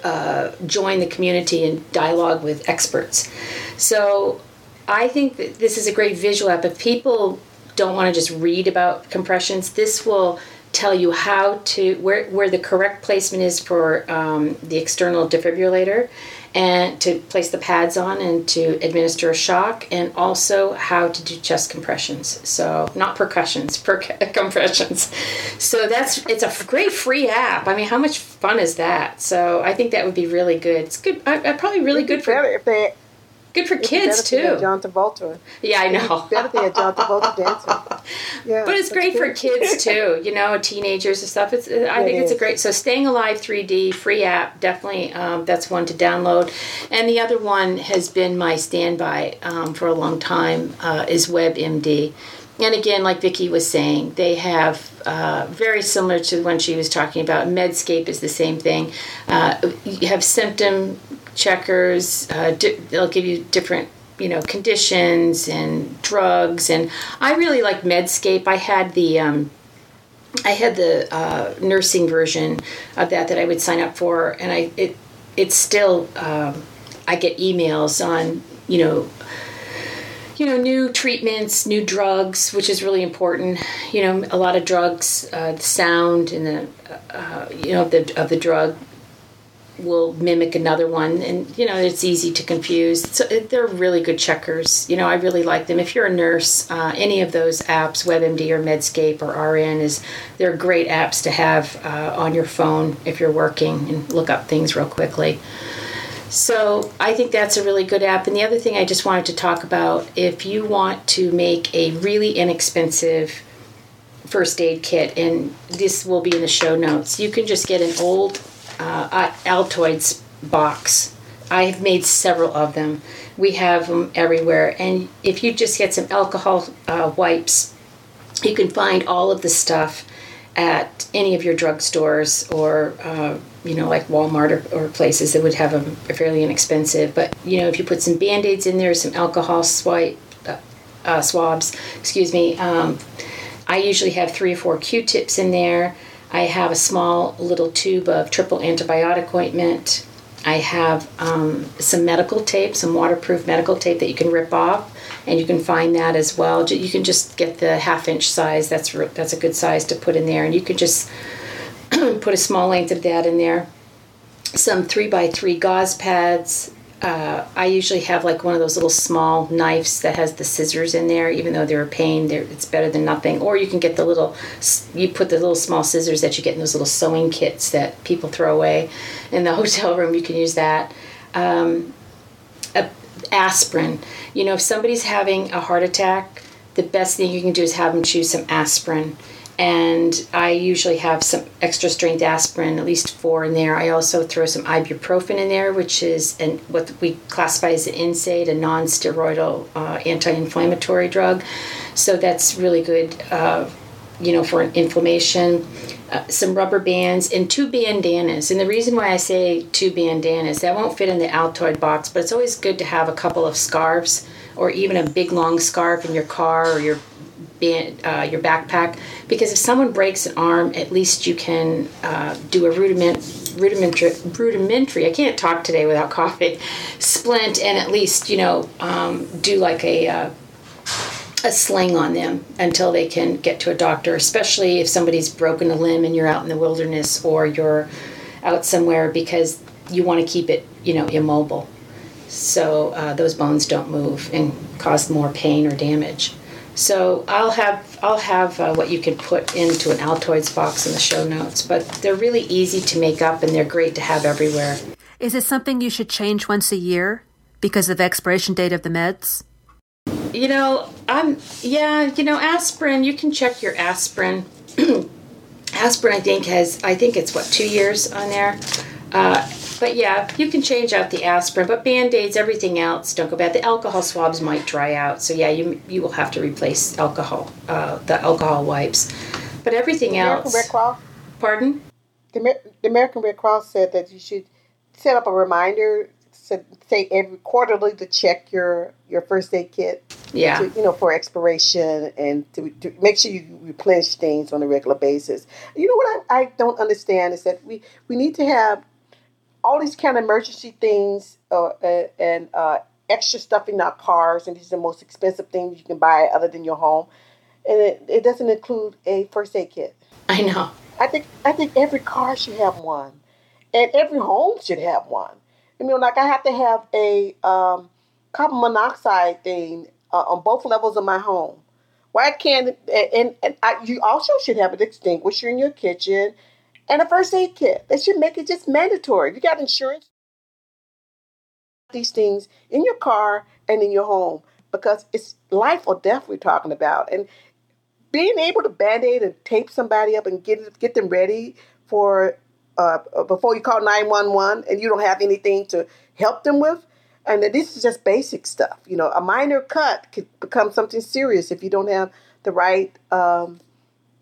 uh, join the community and dialogue with experts. So i think that this is a great visual app. If people don't want to just read about compressions this will tell you how to where where the correct placement is for um, the external defibrillator and to place the pads on and to administer a shock and also how to do chest compressions. So not percussions per compressions. So that's it's a great free app. I mean how much fun is that? So i think that would be really good. It's good I, I probably really good for if they Good for kids too. John Travolta. Yeah, I know. It's better John Travolta dancer. Yeah, but it's great for kids too. You know, teenagers and stuff. It's I think it's a great. So, Staying Alive 3D free app. Definitely, um, that's one to download. And the other one has been my standby um, for a long time. Uh, is WebMD. and again, like Vicki was saying, they have uh, very similar to the one she was talking about. Medscape is the same thing. Uh, you have symptom checkers. Uh, di- they'll give you different, you know, conditions and drugs. And I really like Medscape. I had the um, I had the uh, nursing version of that that I would sign up for, and I it it's still um, I get emails on you know you know, new treatments, new drugs, which is really important. You know, a lot of drugs, uh, the sound and the, uh, you know, of the of the drug will mimic another one, and you know, it's easy to confuse. So they're really good checkers. You know, I really like them. If you're a nurse, uh, any of those apps, WebMD or Medscape or RN, is they're great apps to have uh, on your phone if you're working and look up things real quickly. So I think that's a really good app. And the other thing I just wanted to talk about if you want to make a really inexpensive first aid kit, and this will be in the show notes, you can just get an old uh, Altoids box. I've made several of them. We have them everywhere. And if you just get some alcohol uh, wipes, you can find all of the stuff at any of your drugstores or uh, you know like Walmart or, or, places that would have them fairly inexpensive. But you know if you put some band aids in there, some alcohol swipe uh, uh, swabs, excuse me. Um, I usually have three or four Q-tips in there. I have a small little tube of triple antibiotic ointment. I have um, some medical tape, some waterproof medical tape that you can rip off and you can find that as well. You can just get the half inch size. That's that's a good size to put in there, and you can just put a small length of that in there. Some three by three gauze pads. Uh, I usually have like one of those little small knives that has the scissors in there. Even though they're a pain, they're, it's better than nothing. Or you can get the little, you put the little small scissors that you get in those little sewing kits that people throw away in the hotel room. You can use that. Um, a aspirin. You know, if somebody's having a heart attack, the best thing you can do is have them choose some aspirin. And I usually have some extra strength aspirin, at least four in there. I also throw some ibuprofen in there, which is an, what we classify as an NSAID, a non steroidal uh, anti inflammatory drug. So that's really good, uh, you know, for inflammation. Uh, some rubber bands and two bandanas. And the reason why I say two bandanas, that won't fit in the Altoid box, but it's always good to have a couple of scarves or even a big long scarf in your car or your band, uh, your backpack because if someone breaks an arm, at least you can uh, do a rudiment, rudimentary, rudimentary. I can't talk today without coughing. Splint and at least you know um, do like a uh, a sling on them until they can get to a doctor, especially if somebody's broken a limb and you're out in the wilderness or you're out somewhere because you want to keep it, you know, immobile. So uh, those bones don't move and cause more pain or damage. So I'll have I'll have uh, what you can put into an Altoids box in the show notes, but they're really easy to make up and they're great to have everywhere. Is it something you should change once a year because of expiration date of the meds? You know, I'm yeah. You know, aspirin. You can check your aspirin. aspirin, I think has. I think it's what two years on there. Uh, but yeah, you can change out the aspirin. But band aids, everything else, don't go bad. The alcohol swabs might dry out, so yeah, you you will have to replace alcohol, uh, the alcohol wipes. But everything the else. American Red Cross. Pardon. The, the American Red Cross said that you should set up a reminder say every quarterly to check your your first aid kit. Yeah. To, you know, for expiration and to, to, make sure you replenish things on a regular basis. You know what I, I don't understand is that we we need to have all these kind of emergency things uh, and uh, extra stuff in our cars, and these are the most expensive things you can buy other than your home, and it, it doesn't include a first aid kit. I know. I think I think every car should have one, and every home should have one. I mean, like I have to have a um, carbon monoxide thing uh, on both levels of my home. Why can't and, and I, you also should have an extinguisher in your kitchen and a first aid kit. They should make it just mandatory. You got insurance. These things in your car and in your home because it's life or death we're talking about. And being able to band aid and tape somebody up and get get them ready for uh, before you call 911 and you don't have anything to help them with. And this is just basic stuff. You know, a minor cut could become something serious if you don't have the right um,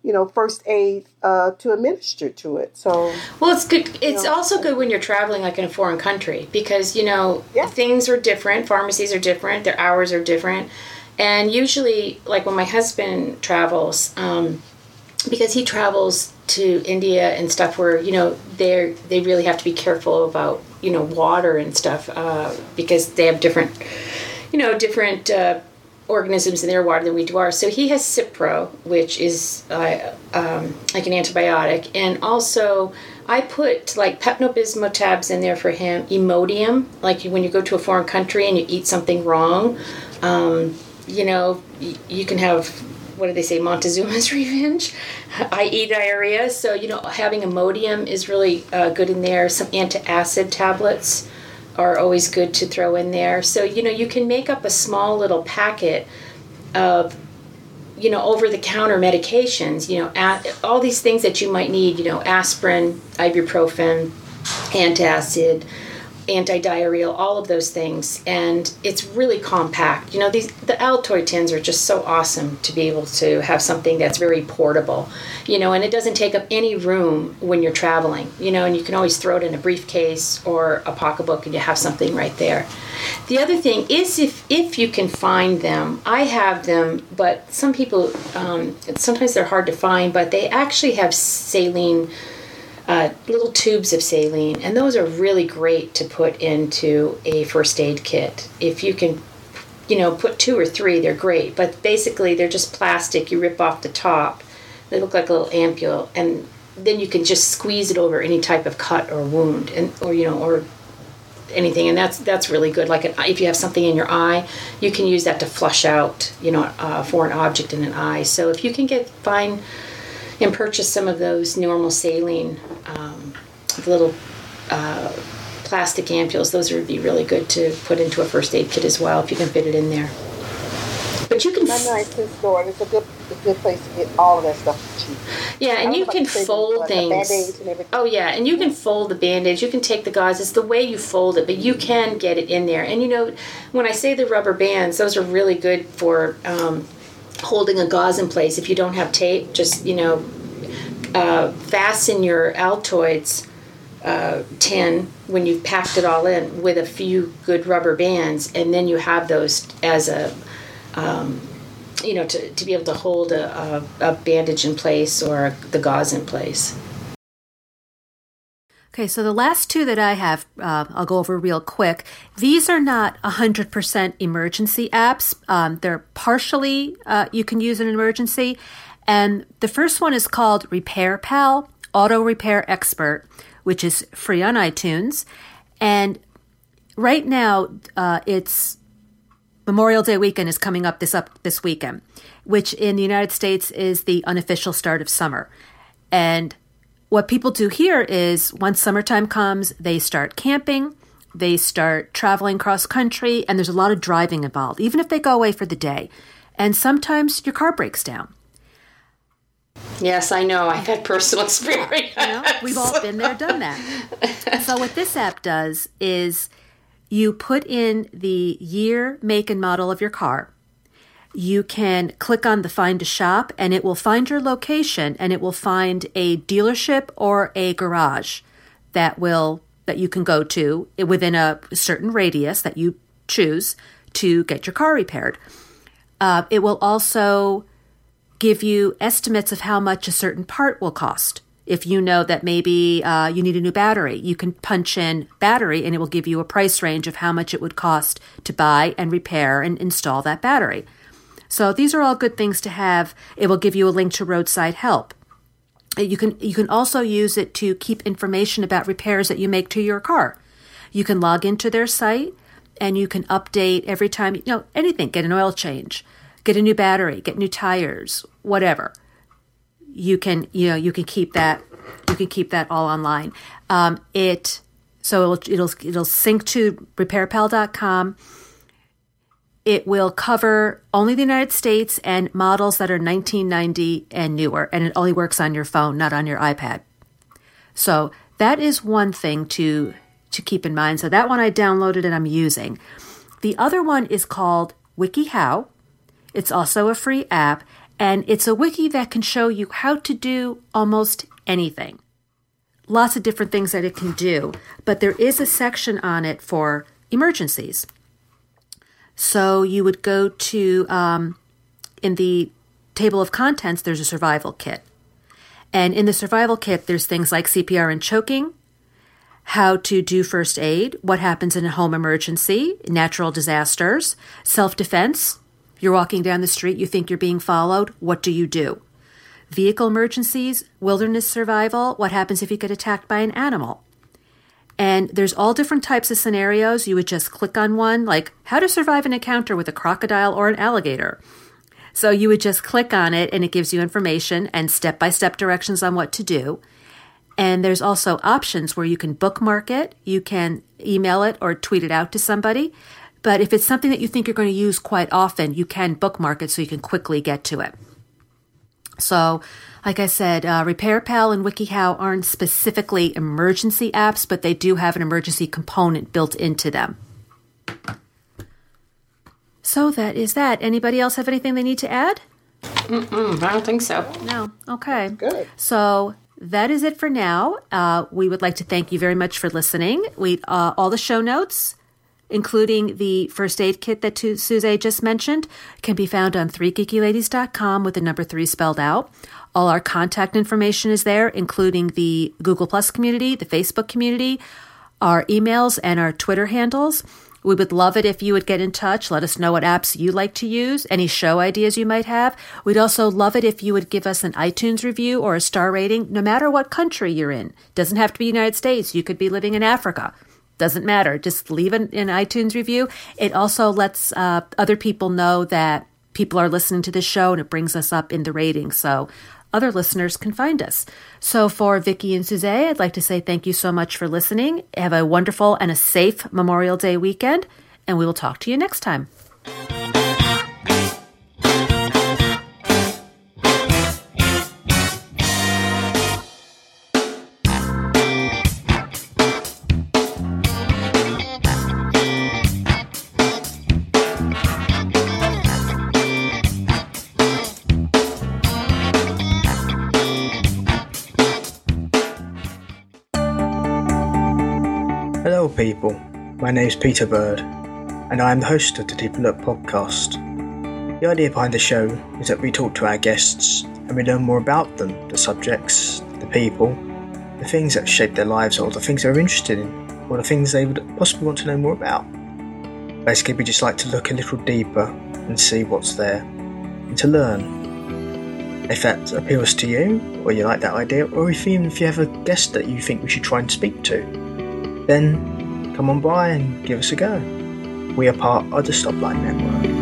you know first aid uh, to administer to it. So well, it's good. It's know, also good when you're traveling like in a foreign country because you know yeah. things are different. Pharmacies are different. Their hours are different, and usually, like when my husband travels, um, because he travels to India and stuff where you know they're they really have to be careful about you know water and stuff uh, because they have different you know different uh, organisms in their water than we do ours. So he has Cipro, which is uh, um, like an antibiotic, and also I put like Pepto Bismol tabs in there for him. Imodium, like when you go to a foreign country and you eat something wrong, um, you know you can have what do they say Montezuma's revenge, i.e. diarrhea. So you know having Imodium is really uh, good in there. Some antacid tablets are always good to throw in there. So, you know, you can make up a small little packet of, you know, over the counter medications, you know, all these things that you might need, you know, aspirin, ibuprofen, antacid, anti-diarrheal, all of those things, and it's really compact. You know, these the Altoid tins are just so awesome to be able to have something that's very portable. You know, and it doesn't take up any room when you're traveling. You know, and you can always throw it in a briefcase or a pocketbook, and you have something right there. The other thing is if if you can find them, I have them, but some people um, sometimes they're hard to find, but they actually have saline uh, little tubes of saline, and those are really great to put into a first aid kit. If you can, you know, put two or three, they're great. But basically, they're just plastic. You rip off the top. They look like a little ampule, and then you can just squeeze it over any type of cut or wound, and or you know, or anything and that's that's really good like an, if you have something in your eye you can use that to flush out you know a foreign object in an eye so if you can get find and purchase some of those normal saline um, little uh, plastic ampules. Those would be really good to put into a first aid kit as well if you can fit it in there. But you can. My nice store. It's a good, a good place to get all of that stuff cheap. Yeah, and you can fold things. Oh yeah, and you can fold the band-aids. You can take the gauze. It's the way you fold it, but you can get it in there. And you know, when I say the rubber bands, those are really good for um, holding a gauze in place. If you don't have tape, just you know, uh, fasten your Altoids uh, tin when you've packed it all in with a few good rubber bands, and then you have those as a um, you know to, to be able to hold a, a, a bandage in place or the gauze in place. Okay, so the last two that I have, uh, I'll go over real quick. These are not 100% emergency apps. Um, they're partially, uh, you can use an emergency. And the first one is called RepairPal Auto Repair Expert, which is free on iTunes. And right now, uh, it's Memorial Day weekend is coming up this up this weekend, which in the United States is the unofficial start of summer. And what people do here is once summertime comes, they start camping, they start traveling cross country, and there's a lot of driving involved, even if they go away for the day. And sometimes your car breaks down. Yes, I know. I've had personal experience. you know, we've all been there, done that. so what this app does is you put in the year, make, and model of your car you can click on the find a shop and it will find your location and it will find a dealership or a garage that will that you can go to within a certain radius that you choose to get your car repaired. Uh, it will also give you estimates of how much a certain part will cost. If you know that maybe uh, you need a new battery, you can punch in battery and it will give you a price range of how much it would cost to buy and repair and install that battery. So these are all good things to have. It will give you a link to roadside help. You can you can also use it to keep information about repairs that you make to your car. You can log into their site and you can update every time you know anything, get an oil change, get a new battery, get new tires, whatever. You can you know you can keep that you can keep that all online. Um, it so it'll it'll it'll sync to repairpal.com it will cover only the United States and models that are 1990 and newer, and it only works on your phone, not on your iPad. So that is one thing to to keep in mind. So that one I downloaded and I'm using. The other one is called WikiHow. It's also a free app, And it's a wiki that can show you how to do almost anything. Lots of different things that it can do, but there is a section on it for emergencies. So you would go to, um, in the table of contents, there's a survival kit. And in the survival kit, there's things like CPR and choking, how to do first aid, what happens in a home emergency, natural disasters, self defense. You're walking down the street, you think you're being followed, what do you do? Vehicle emergencies, wilderness survival, what happens if you get attacked by an animal? And there's all different types of scenarios. You would just click on one, like how to survive an encounter with a crocodile or an alligator. So you would just click on it and it gives you information and step by step directions on what to do. And there's also options where you can bookmark it, you can email it or tweet it out to somebody. But if it's something that you think you're going to use quite often, you can bookmark it so you can quickly get to it. So, like I said, uh, RepairPal and WikiHow aren't specifically emergency apps, but they do have an emergency component built into them. So that is that. Anybody else have anything they need to add? Mm-mm, I don't think so. No. Okay. Good. So that is it for now. Uh, we would like to thank you very much for listening. We uh, all the show notes including the first aid kit that Suze just mentioned, can be found on 3geekyladies.com with the number 3 spelled out. All our contact information is there, including the Google Plus community, the Facebook community, our emails, and our Twitter handles. We would love it if you would get in touch. Let us know what apps you like to use, any show ideas you might have. We'd also love it if you would give us an iTunes review or a star rating, no matter what country you're in. Doesn't have to be United States. You could be living in Africa. Doesn't matter. Just leave an, an iTunes review. It also lets uh, other people know that people are listening to this show and it brings us up in the ratings. So other listeners can find us. So for Vicki and Suze, I'd like to say thank you so much for listening. Have a wonderful and a safe Memorial Day weekend, and we will talk to you next time. People. My name is Peter Bird, and I am the host of the Deep Look podcast. The idea behind the show is that we talk to our guests and we learn more about them, the subjects, the people, the things that shape their lives, or the things they're interested in, or the things they would possibly want to know more about. Basically, we just like to look a little deeper and see what's there, and to learn. If that appeals to you, or you like that idea, or if even if you have a guest that you think we should try and speak to, then come on by and give us a go. We are part of the Stoplight Network.